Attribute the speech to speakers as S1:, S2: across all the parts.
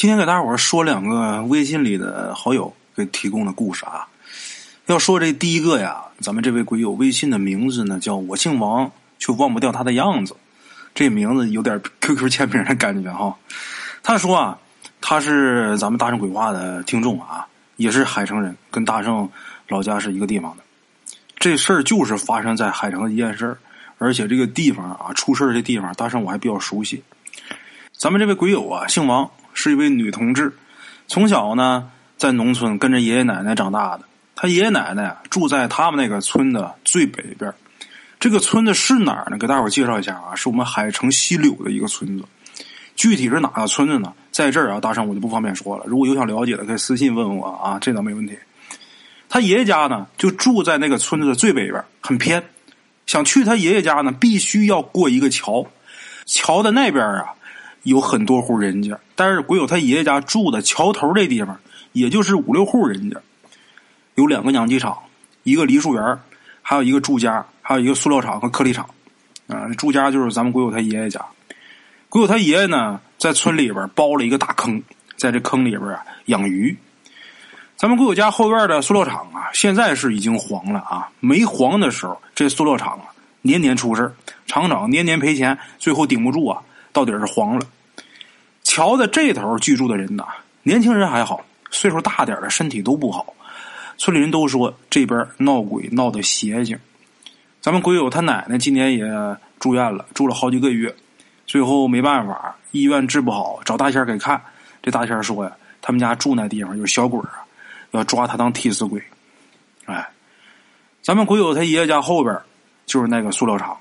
S1: 今天给大伙说两个微信里的好友给提供的故事啊。要说这第一个呀，咱们这位鬼友微信的名字呢叫我姓王，却忘不掉他的样子。这名字有点 QQ 签名的感觉哈。他说啊，他是咱们大圣鬼话的听众啊，也是海城人，跟大圣老家是一个地方的。这事儿就是发生在海城的一件事儿而且这个地方啊，出事儿这地方，大圣我还比较熟悉。咱们这位鬼友啊，姓王。是一位女同志，从小呢在农村跟着爷爷奶奶长大的。她爷爷奶奶住在他们那个村的最北边。这个村子是哪儿呢？给大伙介绍一下啊，是我们海城西柳的一个村子。具体是哪个村子呢？在这儿啊，大圣我就不方便说了。如果有想了解的，可以私信问我啊，这倒没问题。他爷爷家呢就住在那个村子的最北边，很偏。想去他爷爷家呢，必须要过一个桥。桥的那边啊。有很多户人家，但是鬼友他爷爷家住的桥头这地方，也就是五六户人家，有两个养鸡场，一个梨树园，还有一个住家，还有一个塑料厂和颗粒厂。啊，住家就是咱们鬼友他爷爷家。鬼友他爷爷呢，在村里边包了一个大坑，在这坑里边啊养鱼。咱们鬼友家后院的塑料厂啊，现在是已经黄了啊。没黄的时候，这塑料厂啊年年出事厂长年年赔钱，最后顶不住啊。到底是黄了。桥的这头居住的人呐，年轻人还好，岁数大点的身体都不好。村里人都说这边闹鬼闹得邪性。咱们鬼友他奶奶今年也住院了，住了好几个月，最后没办法，医院治不好，找大仙给看。这大仙说呀，他们家住那地方有小鬼啊，要抓他当替死鬼。哎，咱们鬼友他爷爷家后边就是那个塑料厂。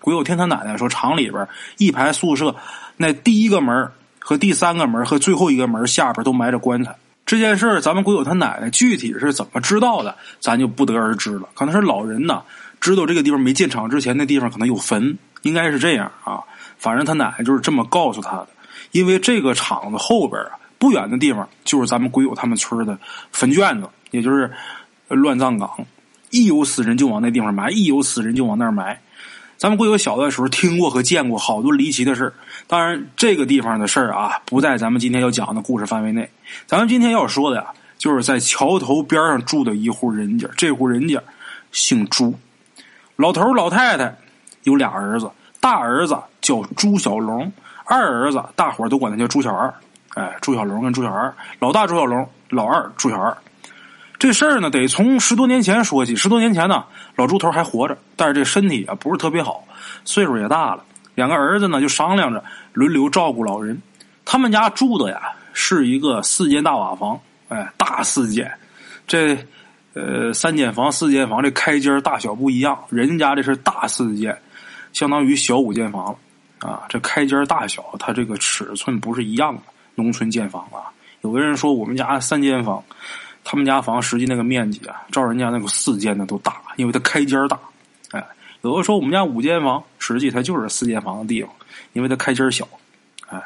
S1: 鬼友听他奶奶说，厂里边一排宿舍，那第一个门和第三个门和最后一个门下边都埋着棺材。这件事儿，咱们鬼友他奶奶具体是怎么知道的，咱就不得而知了。可能是老人呐，知道这个地方没建厂之前，那地方可能有坟，应该是这样啊。反正他奶奶就是这么告诉他的。因为这个厂子后边啊，不远的地方就是咱们鬼友他们村的坟圈子，也就是乱葬岗，一有死人就往那地方埋，一有死人就往那儿埋。咱们会有小的时候听过和见过好多离奇的事，当然这个地方的事儿啊，不在咱们今天要讲的故事范围内。咱们今天要说的呀，就是在桥头边上住的一户人家，这户人家姓朱，老头老太太有俩儿子，大儿子叫朱小龙，二儿子大伙儿都管他叫朱小二。哎，朱小龙跟朱小二，老大朱小龙，老二朱小二。这事儿呢，得从十多年前说起。十多年前呢，老猪头还活着，但是这身体啊不是特别好，岁数也大了。两个儿子呢就商量着轮流照顾老人。他们家住的呀是一个四间大瓦房，哎，大四间。这呃三间房、四间房这开间大小不一样，人家这是大四间，相当于小五间房啊。这开间大小，它这个尺寸不是一样的。农村建房啊，有的人说我们家三间房。他们家房实际那个面积啊，照人家那个四间的都大，因为它开间大。哎，有的说我们家五间房，实际它就是四间房的地方，因为它开间小。哎，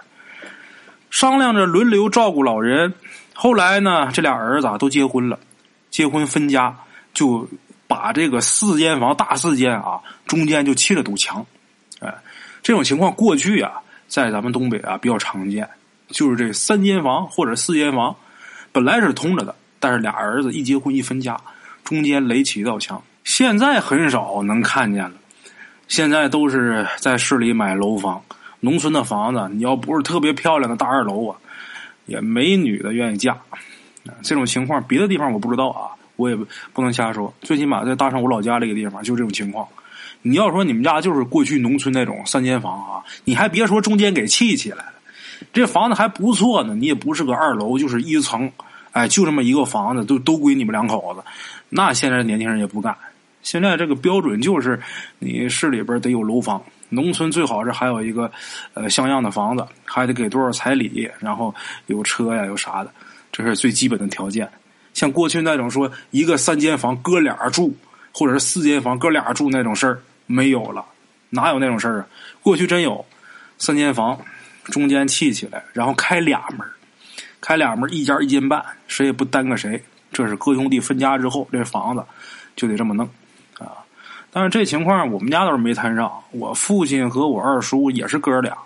S1: 商量着轮流照顾老人。后来呢，这俩儿子都结婚了，结婚分家，就把这个四间房大四间啊，中间就砌了堵墙。哎，这种情况过去啊，在咱们东北啊比较常见，就是这三间房或者四间房本来是通着的。但是俩儿子一结婚一分家，中间垒起一道墙。现在很少能看见了，现在都是在市里买楼房。农村的房子，你要不是特别漂亮的大二楼啊，也没女的愿意嫁。这种情况，别的地方我不知道啊，我也不能瞎说。最起码在大上我老家这个地方，就这种情况。你要说你们家就是过去农村那种三间房啊，你还别说中间给砌起来了，这房子还不错呢。你也不是个二楼，就是一层。哎，就这么一个房子，都都归你们两口子，那现在年轻人也不干。现在这个标准就是，你市里边得有楼房，农村最好是还有一个呃像样的房子，还得给多少彩礼，然后有车呀，有啥的，这是最基本的条件。像过去那种说一个三间房哥俩住，或者是四间房哥俩住那种事儿没有了，哪有那种事儿啊？过去真有三间房，中间砌起来，然后开俩门。开俩门，一家一间半，谁也不耽搁谁。这是哥兄弟分家之后，这房子就得这么弄啊。但是这情况我们家倒是没摊上。我父亲和我二叔也是哥俩，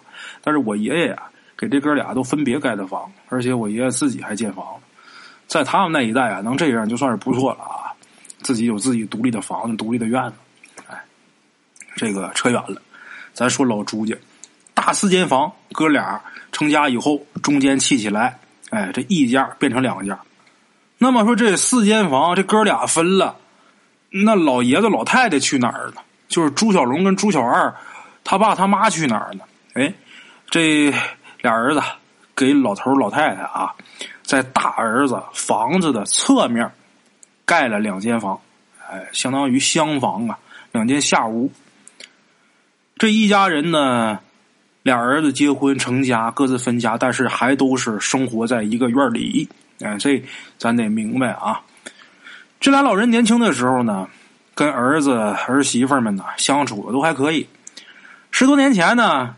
S1: 但是我爷爷呀给这哥俩都分别盖的房，而且我爷爷自己还建房。在他们那一代啊，能这样就算是不错了啊！自己有自己独立的房子、独立的院子。哎，这个扯远了，咱说老朱家，大四间房，哥俩成家以后，中间砌起来，哎，这一家变成两家。那么说这四间房，这哥俩分了，那老爷子老太太去哪儿了？就是朱小龙跟朱小二，他爸他妈去哪儿呢？哎，这俩儿子给老头老太太啊，在大儿子房子的侧面盖了两间房，哎，相当于厢房啊，两间下屋。这一家人呢，俩儿子结婚成家，各自分家，但是还都是生活在一个院里。哎，这咱得明白啊。这俩老人年轻的时候呢，跟儿子儿媳妇们呢相处的都还可以。十多年前呢，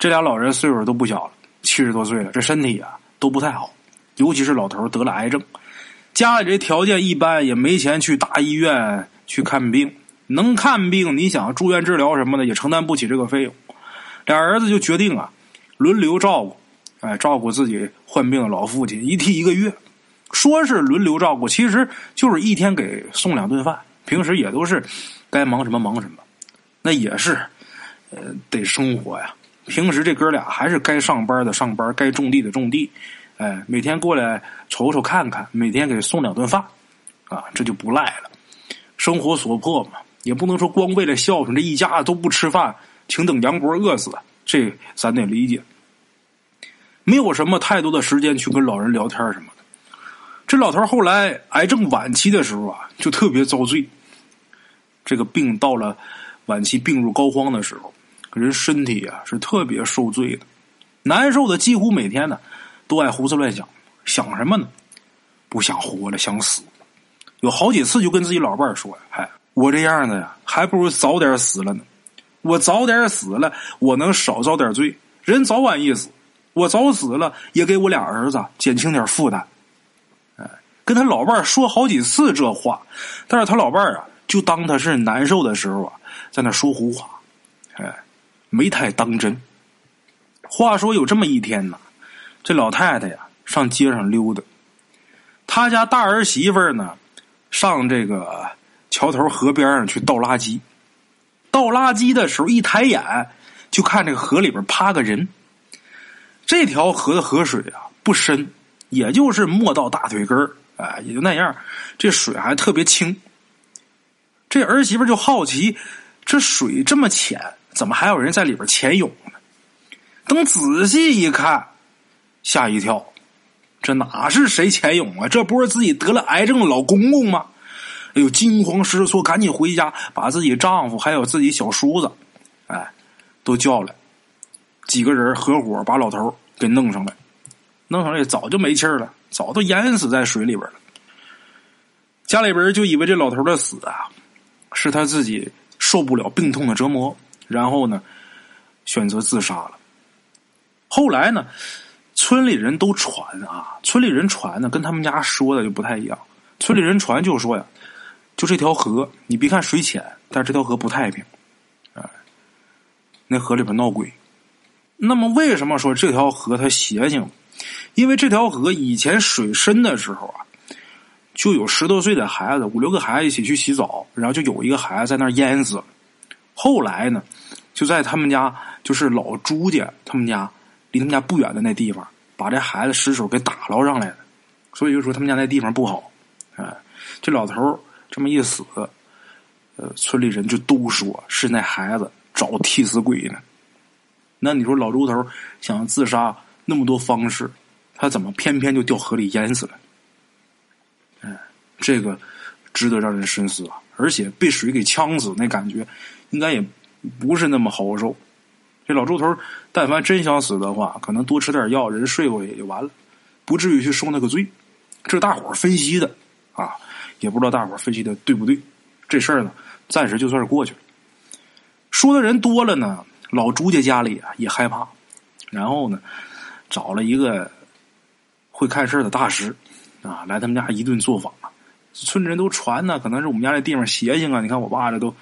S1: 这俩老人岁数都不小了，七十多岁了，这身体啊都不太好，尤其是老头得了癌症，家里这条件一般，也没钱去大医院去看病。能看病，你想住院治疗什么的，也承担不起这个费用。俩儿子就决定啊，轮流照顾，哎，照顾自己患病的老父亲，一替一个月。说是轮流照顾，其实就是一天给送两顿饭。平时也都是该忙什么忙什么，那也是呃得生活呀。平时这哥俩还是该上班的上班，该种地的种地，哎，每天过来瞅瞅看看，每天给送两顿饭，啊，这就不赖了。生活所迫嘛。也不能说光为了孝顺，这一家子都不吃饭，请等杨博饿死，这咱得理解。没有什么太多的时间去跟老人聊天什么的。这老头后来癌症晚期的时候啊，就特别遭罪。这个病到了晚期，病入膏肓的时候，人身体啊是特别受罪的，难受的几乎每天呢都爱胡思乱想，想什么呢？不想活了，想死。有好几次就跟自己老伴儿说：“嗨。”我这样的呀，还不如早点死了呢。我早点死了，我能少遭点罪。人早晚一死，我早死了也给我俩儿子减轻点负担。哎，跟他老伴儿说好几次这话，但是他老伴儿啊，就当他是难受的时候啊，在那说胡话，哎，没太当真。话说有这么一天呢，这老太太呀上街上溜达，他家大儿媳妇呢上这个。桥头河边上去倒垃圾，倒垃圾的时候一抬眼就看这个河里边趴个人。这条河的河水啊不深，也就是没到大腿根儿，哎，也就那样。这水还特别清。这儿媳妇就好奇，这水这么浅，怎么还有人在里边潜泳呢？等仔细一看，吓一跳，这哪是谁潜泳啊？这不是自己得了癌症的老公公吗？哎呦，惊慌失措，赶紧回家，把自己丈夫还有自己小叔子，哎，都叫来，几个人合伙把老头给弄上来。弄上来早就没气儿了，早都淹死在水里边了。家里边就以为这老头的死啊，是他自己受不了病痛的折磨，然后呢，选择自杀了。后来呢，村里人都传啊，村里人传呢，跟他们家说的就不太一样。村里人传就说呀。就这条河，你别看水浅，但是这条河不太平，啊，那河里边闹鬼。那么为什么说这条河它邪性？因为这条河以前水深的时候啊，就有十多岁的孩子，五六个孩子一起去洗澡，然后就有一个孩子在那儿淹死。后来呢，就在他们家，就是老朱家他们家离他们家不远的那地方，把这孩子尸首给打捞上来的。所以就说他们家那地方不好，哎，这老头儿。这么一死，呃，村里人就都说是那孩子找替死鬼呢。那你说老朱头想自杀那么多方式，他怎么偏偏就掉河里淹死了？哎，这个值得让人深思啊！而且被水给呛死，那感觉应该也不是那么好受。这老朱头但凡真想死的话，可能多吃点药，人睡过去就完了，不至于去受那个罪。这是大伙分析的啊。也不知道大伙分析的对不对，这事儿呢，暂时就算是过去了。说的人多了呢，老朱家家里啊也害怕，然后呢，找了一个会看事的大师啊，来他们家一顿做法。村里人都传呢，可能是我们家这地方邪性啊。你看我爸这都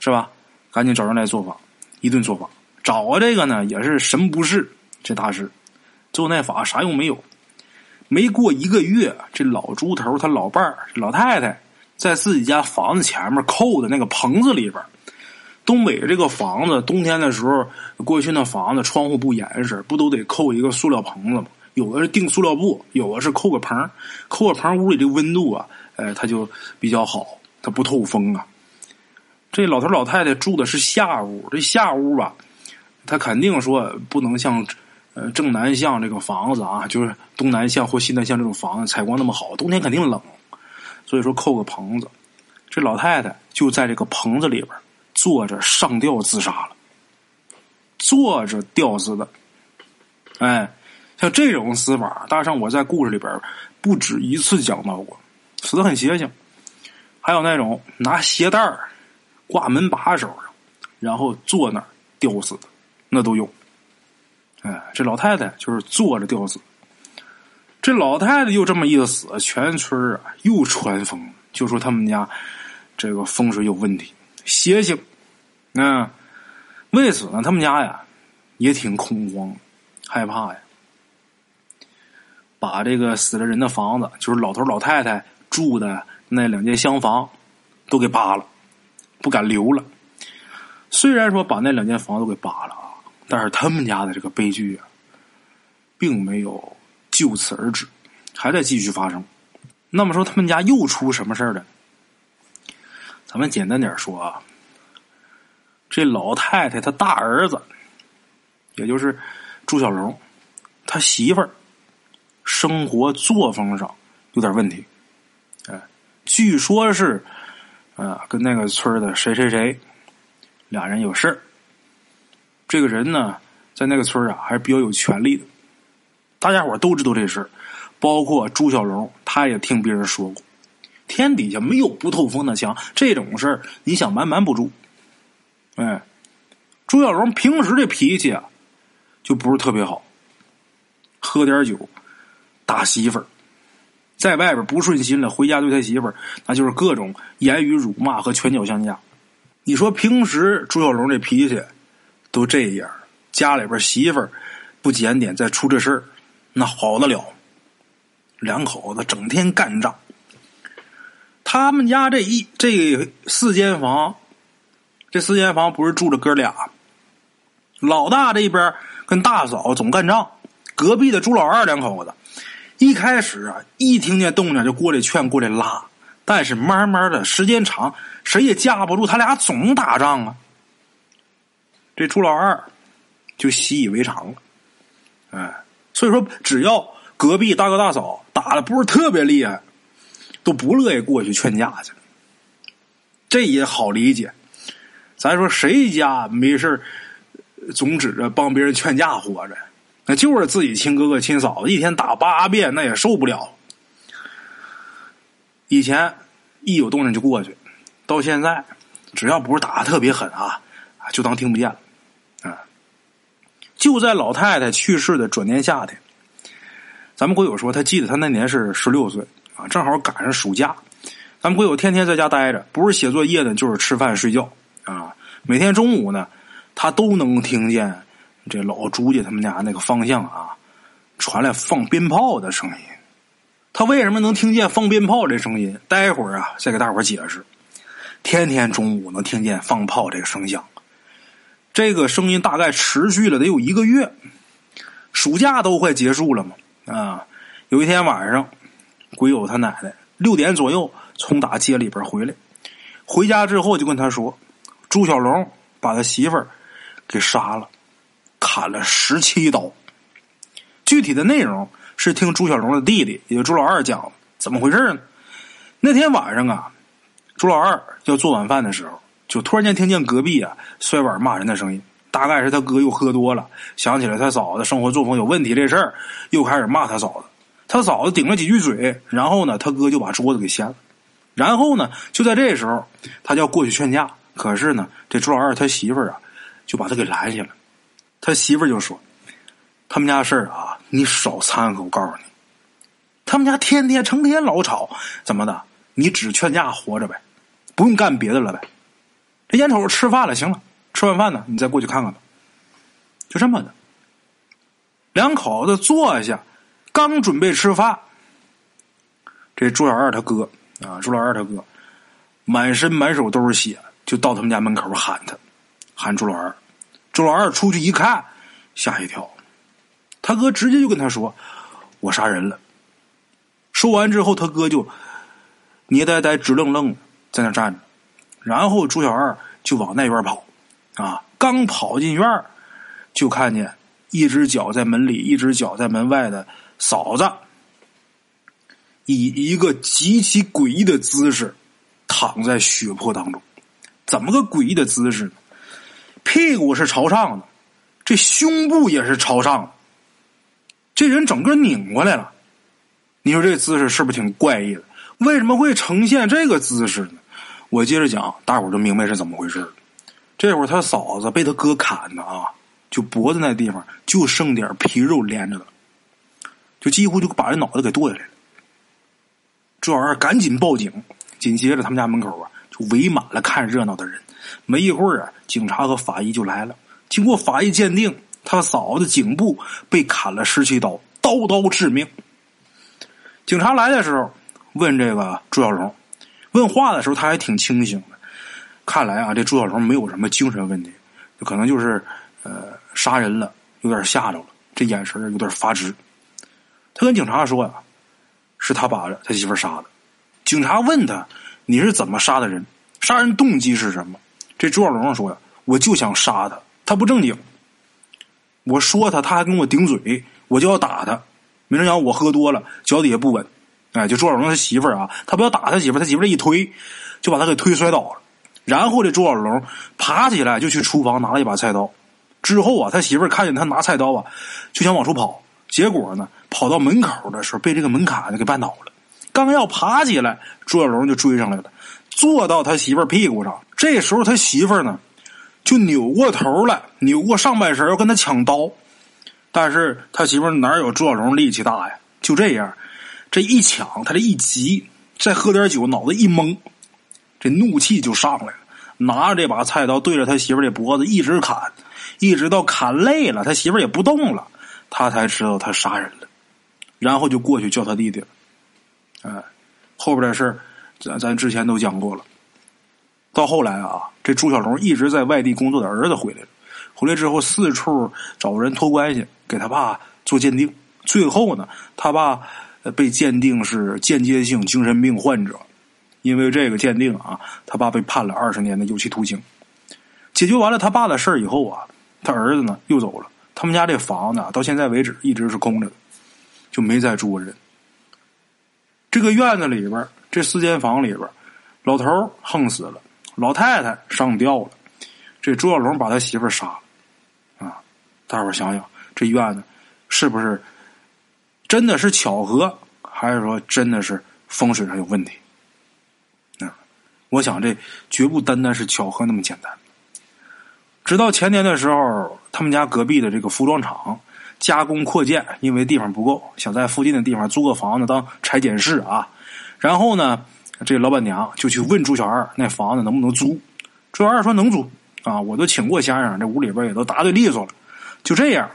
S1: 是吧，赶紧找人来做法，一顿做法。找这个呢也是神不是这大师，做那法啥用没有。没过一个月，这老猪头他老伴儿老太太在自己家房子前面扣的那个棚子里边。东北这个房子，冬天的时候，过去那房子窗户不严实，不都得扣一个塑料棚子吗？有的是钉塑料布，有的是扣个棚。扣个棚，屋里这温度啊，呃，它就比较好，它不透风啊。这老头老太太住的是下屋，这下屋吧，他肯定说不能像呃正南向这个房子啊，就是东南向或西南向这种房子采光那么好，冬天肯定冷，所以说扣个棚子。这老太太就在这个棚子里边坐着上吊自杀了，坐着吊死的。哎，像这种死法，大上我在故事里边不止一次讲到过，死的很邪性。还有那种拿鞋带。挂门把手上，然后坐那儿吊死的，那都有。哎，这老太太就是坐着吊死。这老太太又这么一死，全村啊又传风，就说他们家这个风水有问题，邪性。嗯，为此呢，他们家呀也挺恐慌，害怕呀，把这个死了人的房子，就是老头老太太住的那两间厢房，都给扒了。不敢留了。虽然说把那两间房子给扒了，但是他们家的这个悲剧啊，并没有就此而止，还在继续发生。那么说，他们家又出什么事儿了？咱们简单点说啊，这老太太她大儿子，也就是朱小龙，他媳妇儿生活作风上有点问题。哎，据说是。啊，跟那个村的谁谁谁，俩人有事儿。这个人呢，在那个村啊，还是比较有权力的。大家伙都知道这事，包括朱小龙，他也听别人说过。天底下没有不透风的墙，这种事儿你想瞒瞒不住。哎，朱小龙平时这脾气啊，就不是特别好，喝点酒打媳妇儿。在外边不顺心了，回家对他媳妇儿那就是各种言语辱骂和拳脚相加。你说平时朱小龙这脾气都这样，家里边媳妇儿不检点，再出这事儿，那好得了。两口子整天干仗。他们家这一这四间房，这四间房不是住着哥俩，老大这边跟大嫂总干仗，隔壁的朱老二两口子。一开始啊，一听见动静就过来劝，过来拉。但是慢慢的时间长，谁也架不住他俩总打仗啊。这朱老二就习以为常了，哎，所以说只要隔壁大哥大嫂打的不是特别厉害，都不乐意过去劝架去。这也好理解，咱说谁家没事总指着帮别人劝架活着？那就是自己亲哥哥亲嫂子，一天打八遍，那也受不了。以前一有动静就过去，到现在只要不是打的特别狠啊，就当听不见了。就在老太太去世的转年夏天，咱们鬼友说他记得他那年是十六岁啊，正好赶上暑假。咱们鬼友天天在家待着，不是写作业呢，就是吃饭睡觉啊。每天中午呢，他都能听见。这老朱家他们家那个方向啊，传来放鞭炮的声音。他为什么能听见放鞭炮这声音？待会儿啊，再给大伙解释。天天中午能听见放炮这个声响，这个声音大概持续了得有一个月。暑假都快结束了嘛，啊，有一天晚上，鬼友他奶奶六点左右从打街里边回来，回家之后就跟他说，朱小龙把他媳妇儿给杀了。砍了十七刀，具体的内容是听朱小龙的弟弟，也就朱老二讲怎么回事呢？那天晚上啊，朱老二要做晚饭的时候，就突然间听见隔壁啊摔碗骂人的声音，大概是他哥又喝多了，想起来他嫂子生活作风有问题这事儿，又开始骂他嫂子。他嫂子顶了几句嘴，然后呢，他哥就把桌子给掀了。然后呢，就在这时候，他就要过去劝架，可是呢，这朱老二他媳妇儿啊，就把他给拦下了。他媳妇就说：“他们家事儿啊，你少掺和。我告诉你，他们家天天成天老吵，怎么的？你只劝架活着呗，不用干别的了呗。这烟头吃饭了，行了，吃完饭呢，你再过去看看吧。就这么的。两口子坐下，刚准备吃饭，这朱小二他哥啊，朱老二他哥满身满手都是血，就到他们家门口喊他，喊朱老二。朱老二出去一看，吓一跳，他哥直接就跟他说：“我杀人了。”说完之后，他哥就捏呆呆、直愣愣在那站着，然后朱小二就往那边跑，啊，刚跑进院就看见一只脚在门里，一只脚在门外的嫂子，以一个极其诡异的姿势躺在血泊当中。怎么个诡异的姿势呢？屁股是朝上的，这胸部也是朝上的，这人整个拧过来了。你说这姿势是不是挺怪异的？为什么会呈现这个姿势呢？我接着讲，大伙儿就明白是怎么回事这会儿他嫂子被他哥砍的啊，就脖子那地方就剩点皮肉连着了，就几乎就把这脑袋给剁下来了。这玩意赶紧报警，紧接着他们家门口啊就围满了看热闹的人。没一会儿啊，警察和法医就来了。经过法医鉴定，他嫂子颈部被砍了十七刀，刀刀致命。警察来的时候，问这个朱小龙，问话的时候他还挺清醒的。看来啊，这朱小龙没有什么精神问题，可能就是呃杀人了，有点吓着了，这眼神有点发直。他跟警察说呀，是他把他媳妇杀的。警察问他，你是怎么杀的人？杀人动机是什么？这朱小龙说呀，我就想杀他，他不正经。我说他，他还跟我顶嘴，我就要打他。没成想我喝多了，脚底下不稳，哎，就朱小龙他媳妇儿啊，他不要打他媳妇儿，他媳妇儿一推，就把他给推摔倒了。然后这朱小龙爬起来就去厨房拿了一把菜刀。之后啊，他媳妇儿看见他拿菜刀啊，就想往出跑，结果呢，跑到门口的时候被这个门槛子给绊倒了。刚要爬起来，朱小龙就追上来了，坐到他媳妇儿屁股上。这时候他媳妇儿呢，就扭过头来，扭过上半身要跟他抢刀。但是他媳妇儿哪有朱小龙力气大呀？就这样，这一抢，他这一急，再喝点酒，脑子一懵，这怒气就上来了，拿着这把菜刀对着他媳妇的脖子一直砍，一直到砍累了，他媳妇也不动了，他才知道他杀人了，然后就过去叫他弟弟了。哎，后边的事咱咱之前都讲过了。到后来啊，这朱小龙一直在外地工作的儿子回来了。回来之后，四处找人托关系，给他爸做鉴定。最后呢，他爸被鉴定是间接性精神病患者。因为这个鉴定啊，他爸被判了二十年的有期徒刑。解决完了他爸的事儿以后啊，他儿子呢又走了。他们家这房子到现在为止一直是空着的，就没再住过人。这个院子里边，这四间房里边，老头横死了，老太太上吊了，这朱小龙把他媳妇杀了啊。大伙想想，这院子是不是真的是巧合，还是说真的是风水上有问题？啊，我想这绝不单单是巧合那么简单。直到前年的时候，他们家隔壁的这个服装厂加工扩建，因为地方不够，想在附近的地方租个房子当裁剪室啊。然后呢，这老板娘就去问朱小二，那房子能不能租？朱小二说能租啊，我都请过先生，这屋里边也都答对利索了。就这样，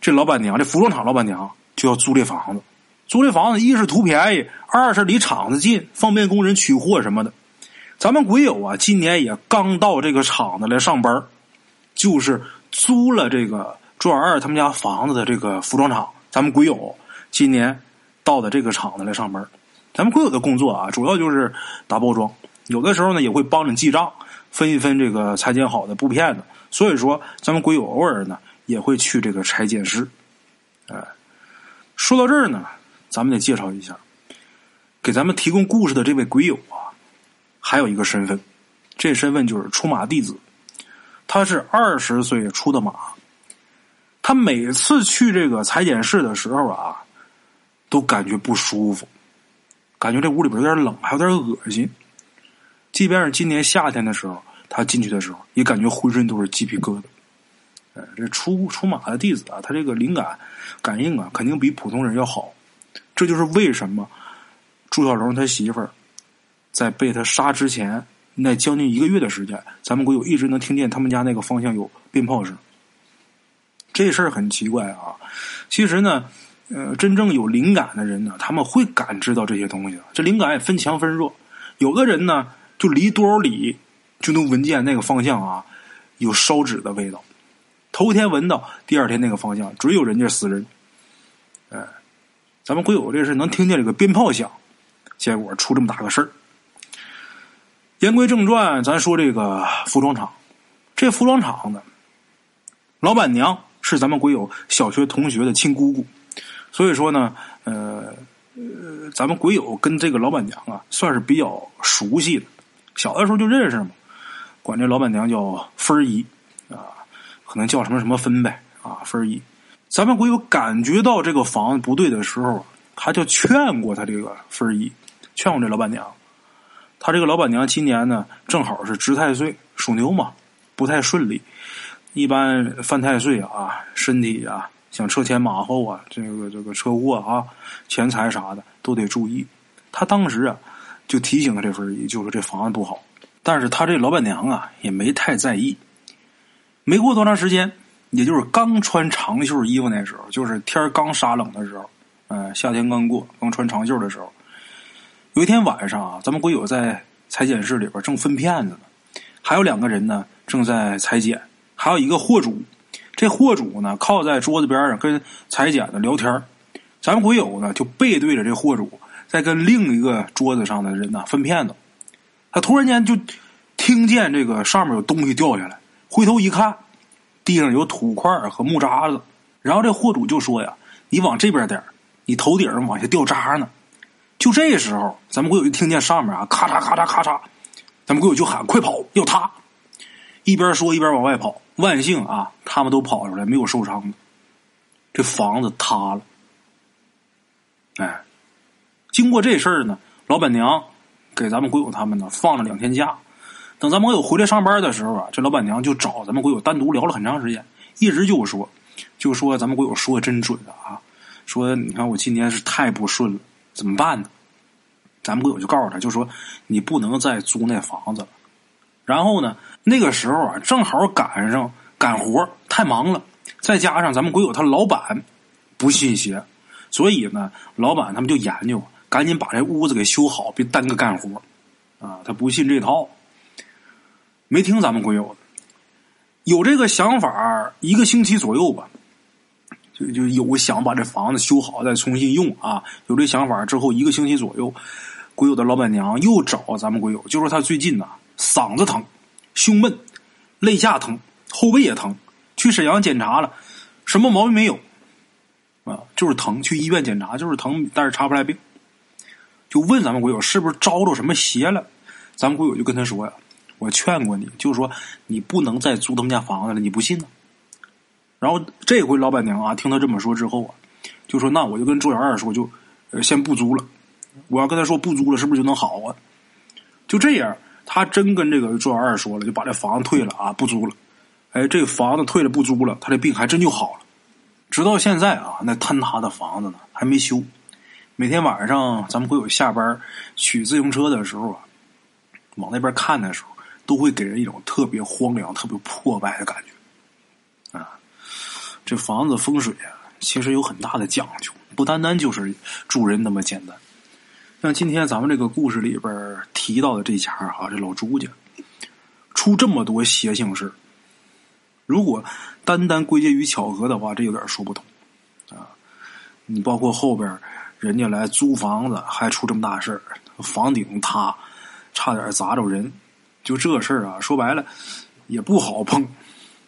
S1: 这老板娘，这服装厂老板娘就要租这房子。租这房子，一是图便宜，二是离厂子近，方便工人取货什么的。咱们鬼友啊，今年也刚到这个厂子来上班，就是租了这个朱二二他们家房子的这个服装厂。咱们鬼友今年到的这个厂子来上班。咱们鬼友的工作啊，主要就是打包装，有的时候呢也会帮着记账，分一分这个裁剪好的布片子。所以说，咱们鬼友偶尔呢。也会去这个拆建室，哎，说到这儿呢，咱们得介绍一下，给咱们提供故事的这位鬼友啊，还有一个身份，这身份就是出马弟子，他是二十岁出的马，他每次去这个裁剪室的时候啊，都感觉不舒服，感觉这屋里边有点冷，还有点恶心，即便是今年夏天的时候，他进去的时候，也感觉浑身都是鸡皮疙瘩。这出出马的弟子啊，他这个灵感感应啊，肯定比普通人要好。这就是为什么朱小龙他媳妇儿在被他杀之前那将近一个月的时间，咱们鬼友一直能听见他们家那个方向有鞭炮声。这事儿很奇怪啊。其实呢，呃，真正有灵感的人呢，他们会感知到这些东西。这灵感也分强分弱，有的人呢，就离多少里就能闻见那个方向啊，有烧纸的味道。头天闻到，第二天那个方向准有人家死人。哎，咱们鬼友这是能听见这个鞭炮响，结果出这么大个事儿。言归正传，咱说这个服装厂，这服装厂呢老板娘是咱们鬼友小学同学的亲姑姑，所以说呢，呃呃，咱们鬼友跟这个老板娘啊，算是比较熟悉的，小的时候就认识嘛，管这老板娘叫芬姨，可能叫什么什么分呗啊，分一。咱们鬼友感觉到这个房子不对的时候，他就劝过他这个分一，劝过这老板娘。他这个老板娘今年呢，正好是值太岁，属牛嘛，不太顺利。一般犯太岁啊，身体啊，像车前马后啊，这个这个车祸啊，钱财啥的都得注意。他当时啊，就提醒了这份儿，就说这房子不好。但是他这老板娘啊，也没太在意。没过多长时间，也就是刚穿长袖衣服那时候，就是天刚杀冷的时候，嗯，夏天刚过，刚穿长袖的时候。有一天晚上啊，咱们鬼友在裁剪室里边正分片子呢，还有两个人呢正在裁剪，还有一个货主。这货主呢靠在桌子边上跟裁剪的聊天咱们鬼友呢就背对着这货主，在跟另一个桌子上的人呢分片子。他突然间就听见这个上面有东西掉下来，回头一看，地上有土块和木渣子。然后这货主就说呀：“你往这边点你头顶上往下掉渣呢。”就这时候，咱们鬼友就听见上面啊，咔嚓咔嚓咔嚓，咱们鬼友就喊：“快跑，要塌！”一边说一边往外跑。万幸啊，他们都跑出来，没有受伤的。这房子塌了。哎，经过这事儿呢，老板娘给咱们鬼友他们呢放了两天假。等咱们鬼友回来上班的时候啊，这老板娘就找咱们鬼友单独聊了很长时间，一直就说，就说咱们鬼友说的真准啊，说你看我今年是太不顺了。怎么办呢？咱们鬼友就告诉他，就说你不能再租那房子了。然后呢，那个时候啊，正好赶上赶活太忙了，再加上咱们鬼友他老板不信邪，所以呢，老板他们就研究，赶紧把这屋子给修好，别耽搁干活啊。他不信这套，没听咱们鬼友的，有这个想法一个星期左右吧。就就有想把这房子修好再重新用啊！有这想法之后，一个星期左右，鬼友的老板娘又找咱们鬼友，就说他最近呐嗓子疼、胸闷、肋下疼、后背也疼，去沈阳检查了，什么毛病没有啊？就是疼，去医院检查就是疼，但是查不来病。就问咱们鬼友是不是招着什么邪了？咱们鬼友就跟他说呀：“我劝过你，就是说你不能再租他们家房子了，你不信呢？”然后这回老板娘啊，听他这么说之后啊，就说：“那我就跟周小二说，就呃先不租了。我要跟他说不租了，是不是就能好啊？”就这样，他真跟这个周小二说了，就把这房子退了啊，不租了。哎，这房子退了不租了，他这病还真就好了。直到现在啊，那坍塌的房子呢还没修。每天晚上咱们会有下班取自行车的时候啊，往那边看的时候，都会给人一种特别荒凉、特别破败的感觉啊。这房子风水啊，其实有很大的讲究，不单单就是住人那么简单。像今天咱们这个故事里边提到的这家哈，这老朱家出这么多邪性事如果单单归结于巧合的话，这有点说不通啊。你包括后边人家来租房子还出这么大事，房顶塌，差点砸着人，就这事儿啊，说白了也不好碰。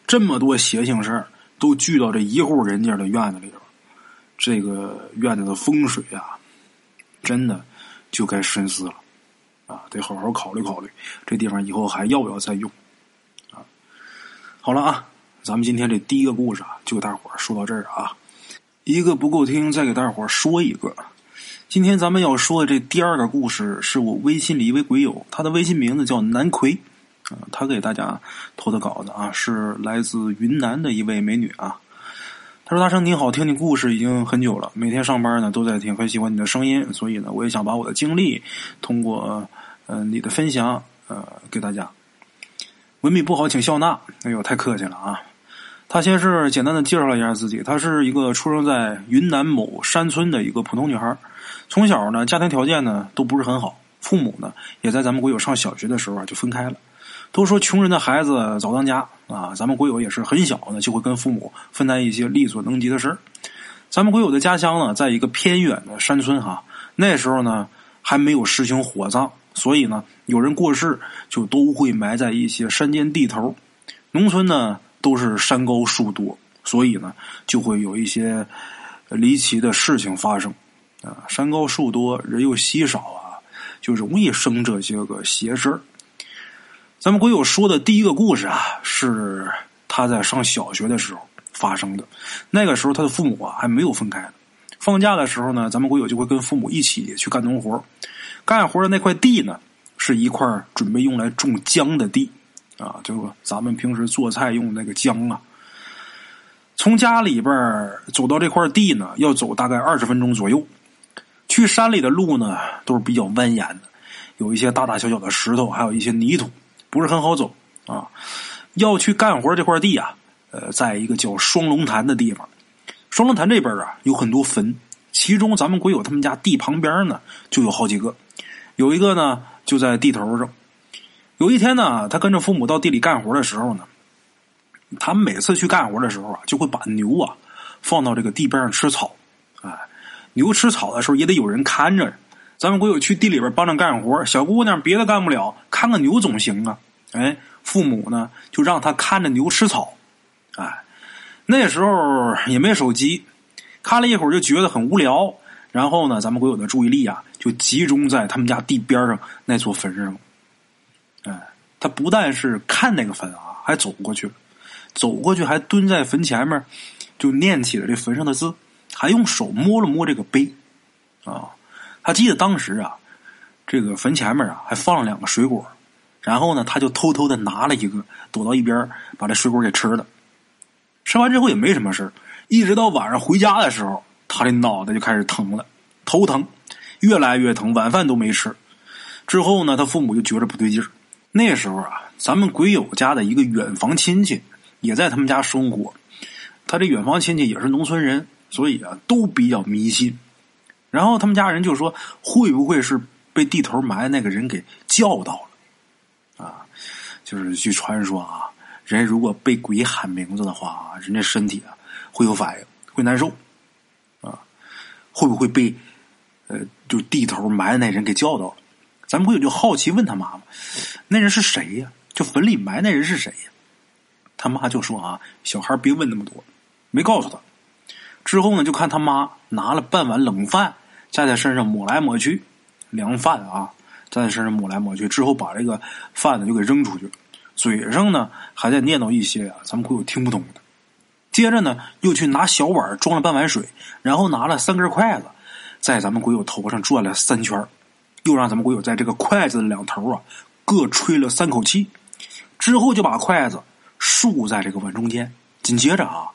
S1: 这么多邪性事儿。都聚到这一户人家的院子里边，这个院子的风水啊，真的就该深思了啊，得好好考虑考虑，这地方以后还要不要再用啊？好了啊，咱们今天这第一个故事啊，就给大伙说到这儿啊，一个不够听，再给大伙说一个。今天咱们要说的这第二个故事，是我微信里一位鬼友，他的微信名字叫南葵。啊，他给大家投的稿子啊，是来自云南的一位美女啊。他说：“大圣你好，听你故事已经很久了，每天上班呢都在听，很喜欢你的声音，所以呢，我也想把我的经历通过嗯你的分享呃给大家。文笔不好，请笑纳。哎呦，太客气了啊！她先是简单的介绍了一下自己，她是一个出生在云南某山村的一个普通女孩，从小呢家庭条件呢都不是很好，父母呢也在咱们国有上小学的时候啊就分开了。都说穷人的孩子早当家啊，咱们国有也是很小呢就会跟父母分担一些力所能及的事儿。咱们国有的家乡呢，在一个偏远的山村哈，那时候呢还没有实行火葬，所以呢有人过世就都会埋在一些山间地头。农村呢。都是山高树多，所以呢，就会有一些离奇的事情发生啊。山高树多，人又稀少啊，就容易生这些个邪事儿。咱们国友说的第一个故事啊，是他在上小学的时候发生的。那个时候，他的父母啊还没有分开。放假的时候呢，咱们国友就会跟父母一起去干农活。干活的那块地呢，是一块准备用来种姜的地。啊，就咱们平时做菜用那个姜啊，从家里边走到这块地呢，要走大概二十分钟左右。去山里的路呢，都是比较蜿蜒的，有一些大大小小的石头，还有一些泥土，不是很好走啊。要去干活这块地啊，呃，在一个叫双龙潭的地方。双龙潭这边啊，有很多坟，其中咱们鬼友他们家地旁边呢，就有好几个，有一个呢就在地头上。有一天呢，他跟着父母到地里干活的时候呢，他们每次去干活的时候啊，就会把牛啊放到这个地边上吃草。哎，牛吃草的时候也得有人看着。咱们国有去地里边帮着干活，小姑娘别的干不了，看个牛总行啊。哎，父母呢就让他看着牛吃草。哎，那时候也没手机，看了一会儿就觉得很无聊。然后呢，咱们国有的注意力啊就集中在他们家地边上那座坟上了。他不但是看那个坟啊，还走过去了，走过去还蹲在坟前面，就念起了这坟上的字，还用手摸了摸这个碑，啊，他记得当时啊，这个坟前面啊还放了两个水果，然后呢，他就偷偷的拿了一个，躲到一边把这水果给吃了。吃完之后也没什么事一直到晚上回家的时候，他的脑袋就开始疼了，头疼，越来越疼，晚饭都没吃。之后呢，他父母就觉着不对劲儿。那时候啊，咱们鬼友家的一个远房亲戚也在他们家生活。他这远房亲戚也是农村人，所以啊都比较迷信。然后他们家人就说：“会不会是被地头埋的那个人给叫到了？”啊，就是据传说啊，人如果被鬼喊名字的话，人家身体啊会有反应，会难受。啊，会不会被呃就地头埋的那人给叫到了？咱们鬼友就好奇问他妈妈：“那人是谁呀？就坟里埋那人是谁呀？”他妈就说：“啊，小孩别问那么多，没告诉他。”之后呢，就看他妈拿了半碗冷饭，在他身上抹来抹去，凉饭啊，在他身上抹来抹去。之后把这个饭呢就给扔出去了，嘴上呢还在念叨一些啊，咱们鬼友听不懂的。接着呢，又去拿小碗装了半碗水，然后拿了三根筷子，在咱们鬼友头上转了三圈又让咱们鬼友在这个筷子两头啊，各吹了三口气，之后就把筷子竖在这个碗中间。紧接着啊，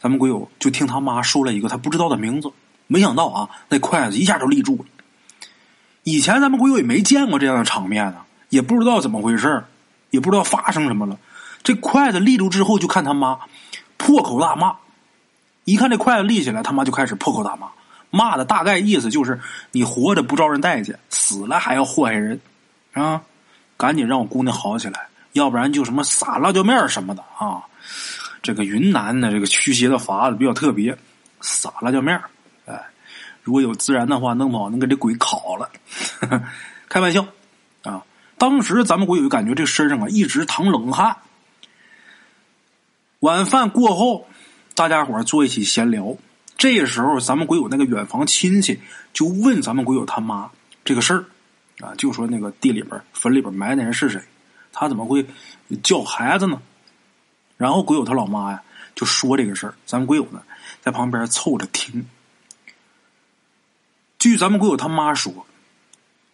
S1: 咱们鬼友就听他妈说了一个他不知道的名字。没想到啊，那筷子一下就立住了。以前咱们鬼友也没见过这样的场面啊，也不知道怎么回事也不知道发生什么了。这筷子立住之后，就看他妈破口大骂。一看这筷子立起来，他妈就开始破口大骂。骂的大概意思就是：你活着不招人待见，死了还要祸害人，啊！赶紧让我姑娘好起来，要不然就什么撒辣椒面什么的啊！这个云南的这个驱邪的法子比较特别，撒辣椒面哎，如果有自然的话，弄不好能给这鬼烤了。开玩笑啊！当时咱们鬼友感觉这身上啊一直淌冷汗。晚饭过后，大家伙坐一起闲聊。这时候，咱们鬼友那个远房亲戚就问咱们鬼友他妈这个事儿，啊，就说那个地里边坟里边埋那人是谁？他怎么会叫孩子呢？然后鬼友他老妈呀就说这个事儿，咱们鬼友呢在旁边凑着听。据咱们鬼友他妈说，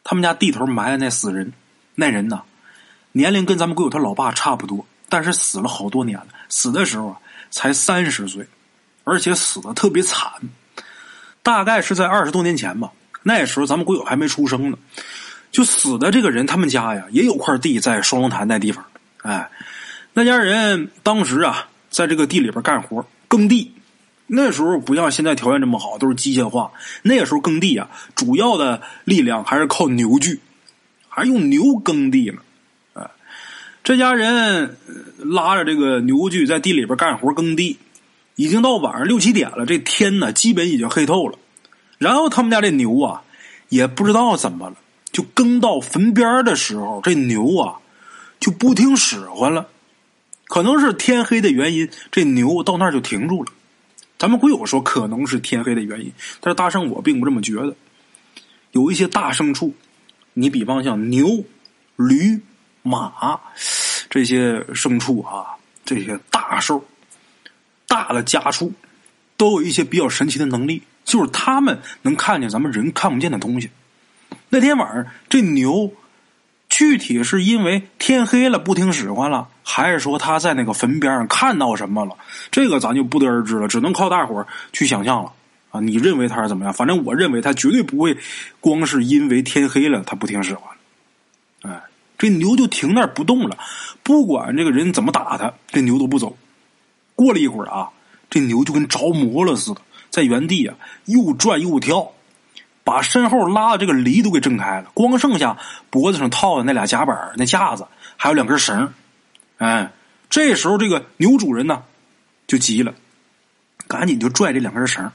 S1: 他们家地头埋的那死人，那人呢年龄跟咱们鬼友他老爸差不多，但是死了好多年了，死的时候啊才三十岁。而且死的特别惨，大概是在二十多年前吧。那时候咱们鬼友还没出生呢，就死的这个人，他们家呀也有块地在双龙潭那地方。哎，那家人当时啊在这个地里边干活耕地。那时候不像现在条件这么好，都是机械化。那时候耕地啊，主要的力量还是靠牛具，还用牛耕地呢。啊，这家人拉着这个牛具在地里边干活耕地，已经到晚上六七点了，这天呢基本已经黑透了。然后他们家这牛啊，也不知道怎么了，就耕到坟边的时候，这牛啊就不听使唤了。可能是天黑的原因，这牛到那儿就停住了。咱们鬼友说可能是天黑的原因，但是大圣我并不这么觉得。有一些大牲畜，你比方像牛、驴、马这些牲畜啊，这些大兽、大的家畜，都有一些比较神奇的能力，就是他们能看见咱们人看不见的东西。那天晚上，这牛。具体是因为天黑了不听使唤了，还是说他在那个坟边上看到什么了？这个咱就不得而知了，只能靠大伙儿去想象了啊！你认为他是怎么样？反正我认为他绝对不会光是因为天黑了他不听使唤哎，这牛就停那儿不动了，不管这个人怎么打他，这牛都不走。过了一会儿啊，这牛就跟着魔了似的，在原地啊又转又跳。把身后拉的这个犁都给挣开了，光剩下脖子上套的那俩夹板、那架子，还有两根绳。哎，这时候这个牛主人呢就急了，赶紧就拽这两根绳。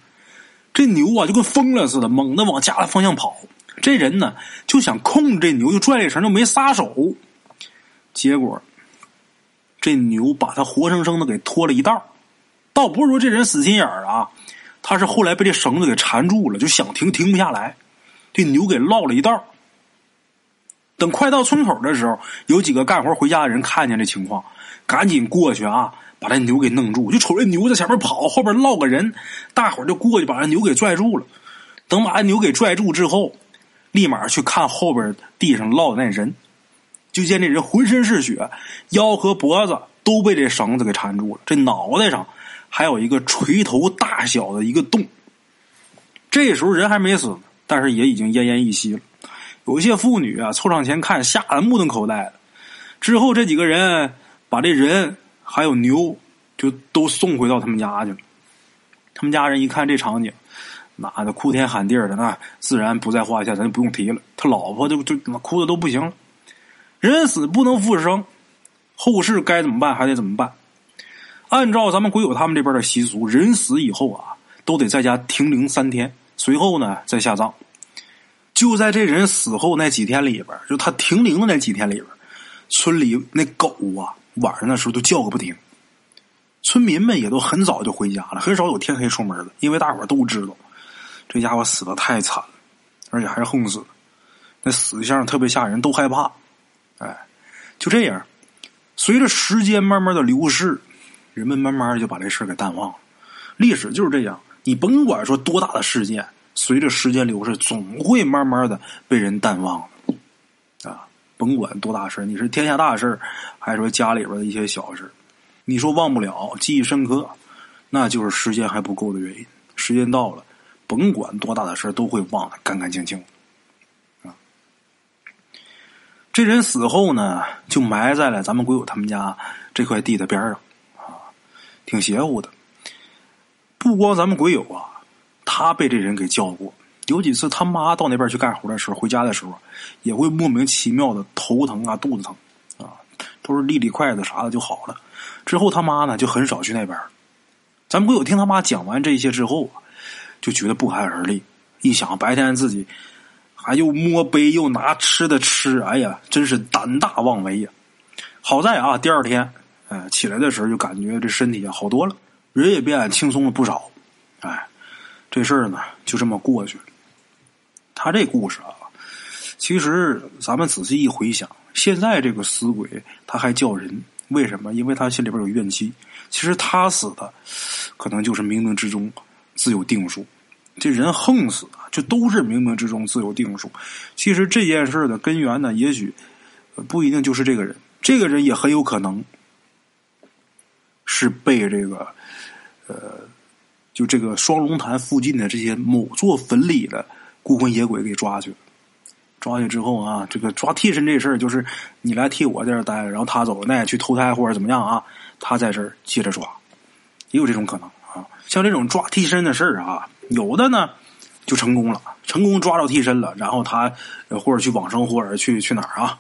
S1: 这牛啊就跟疯了似的，猛地往家的方向跑。这人呢就想控制这牛，就拽这绳，就没撒手。结果这牛把他活生生的给拖了一道。倒不是说这人死心眼儿啊。他是后来被这绳子给缠住了，就想停停不下来，这牛给落了一道。等快到村口的时候，有几个干活回家的人看见这情况，赶紧过去啊，把这牛给弄住。就瞅这牛在前面跑，后边落个人，大伙就过去把这牛给拽住了。等把这牛给拽住之后，立马去看后边地上落的那人，就见这人浑身是血，腰和脖子都被这绳子给缠住了，这脑袋上。还有一个锤头大小的一个洞，这时候人还没死，但是也已经奄奄一息了。有些妇女啊凑上前看，吓得目瞪口呆的。之后这几个人把这人还有牛就都送回到他们家去了。他们家人一看这场景，那的哭天喊地的，那自然不在话下，咱就不用提了。他老婆就就哭的都不行了。人死不能复生，后事该怎么办还得怎么办。按照咱们鬼友他们这边的习俗，人死以后啊，都得在家停灵三天，随后呢再下葬。就在这人死后那几天里边，就他停灵的那几天里边，村里那狗啊，晚上的时候都叫个不停。村民们也都很早就回家了，很少有天黑出门的，因为大伙都知道这家伙死的太惨了，而且还是横死的，那死相特别吓人，都害怕。哎，就这样，随着时间慢慢的流逝。人们慢慢就把这事给淡忘了，历史就是这样。你甭管说多大的事件，随着时间流逝，总会慢慢的被人淡忘啊，甭管多大事你是天下大事还是说家里边的一些小事你说忘不了，记忆深刻，那就是时间还不够的原因。时间到了，甭管多大的事都会忘得干干净净。啊，这人死后呢，就埋在了咱们鬼友他们家这块地的边上。啊挺邪乎的，不光咱们鬼友啊，他被这人给叫过。有几次他妈到那边去干活的时候，回家的时候也会莫名其妙的头疼啊、肚子疼啊，都是立立筷子啥的就好了。之后他妈呢就很少去那边。咱们鬼友听他妈讲完这些之后啊，就觉得不寒而栗。一想白天自己啊又摸杯又拿吃的吃，哎呀，真是胆大妄为呀！好在啊，第二天。哎，起来的时候就感觉这身体啊好多了，人也变轻松了不少。哎，这事儿呢就这么过去了。他这故事啊，其实咱们仔细一回想，现在这个死鬼他还叫人，为什么？因为他心里边有怨气。其实他死的可能就是冥冥之中自有定数。这人横死啊，就都是冥冥之中自有定数。其实这件事的根源呢，也许不一定就是这个人，这个人也很有可能。是被这个，呃，就这个双龙潭附近的这些某座坟里的孤魂野鬼给抓去了。抓去之后啊，这个抓替身这事儿，就是你来替我在这待着，然后他走了，那也去投胎或者怎么样啊？他在这儿接着抓。也有这种可能啊。像这种抓替身的事儿啊，有的呢就成功了，成功抓到替身了，然后他或者去往生，或者去去哪儿啊？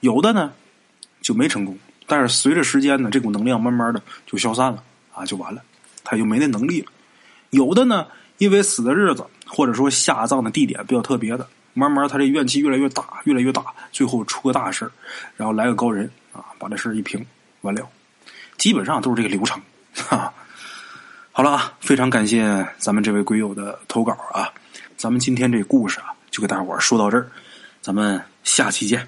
S1: 有的呢就没成功，但是随着时间呢，这股能量慢慢的就消散了啊，就完了，他就没那能力了。有的呢，因为死的日子或者说下葬的地点比较特别的，慢慢他这怨气越来越大，越来越大，最后出个大事然后来个高人啊，把这事一平完了，基本上都是这个流程。哈，好了啊，非常感谢咱们这位鬼友的投稿啊，咱们今天这故事啊，就给大伙儿说到这儿，咱们下期见。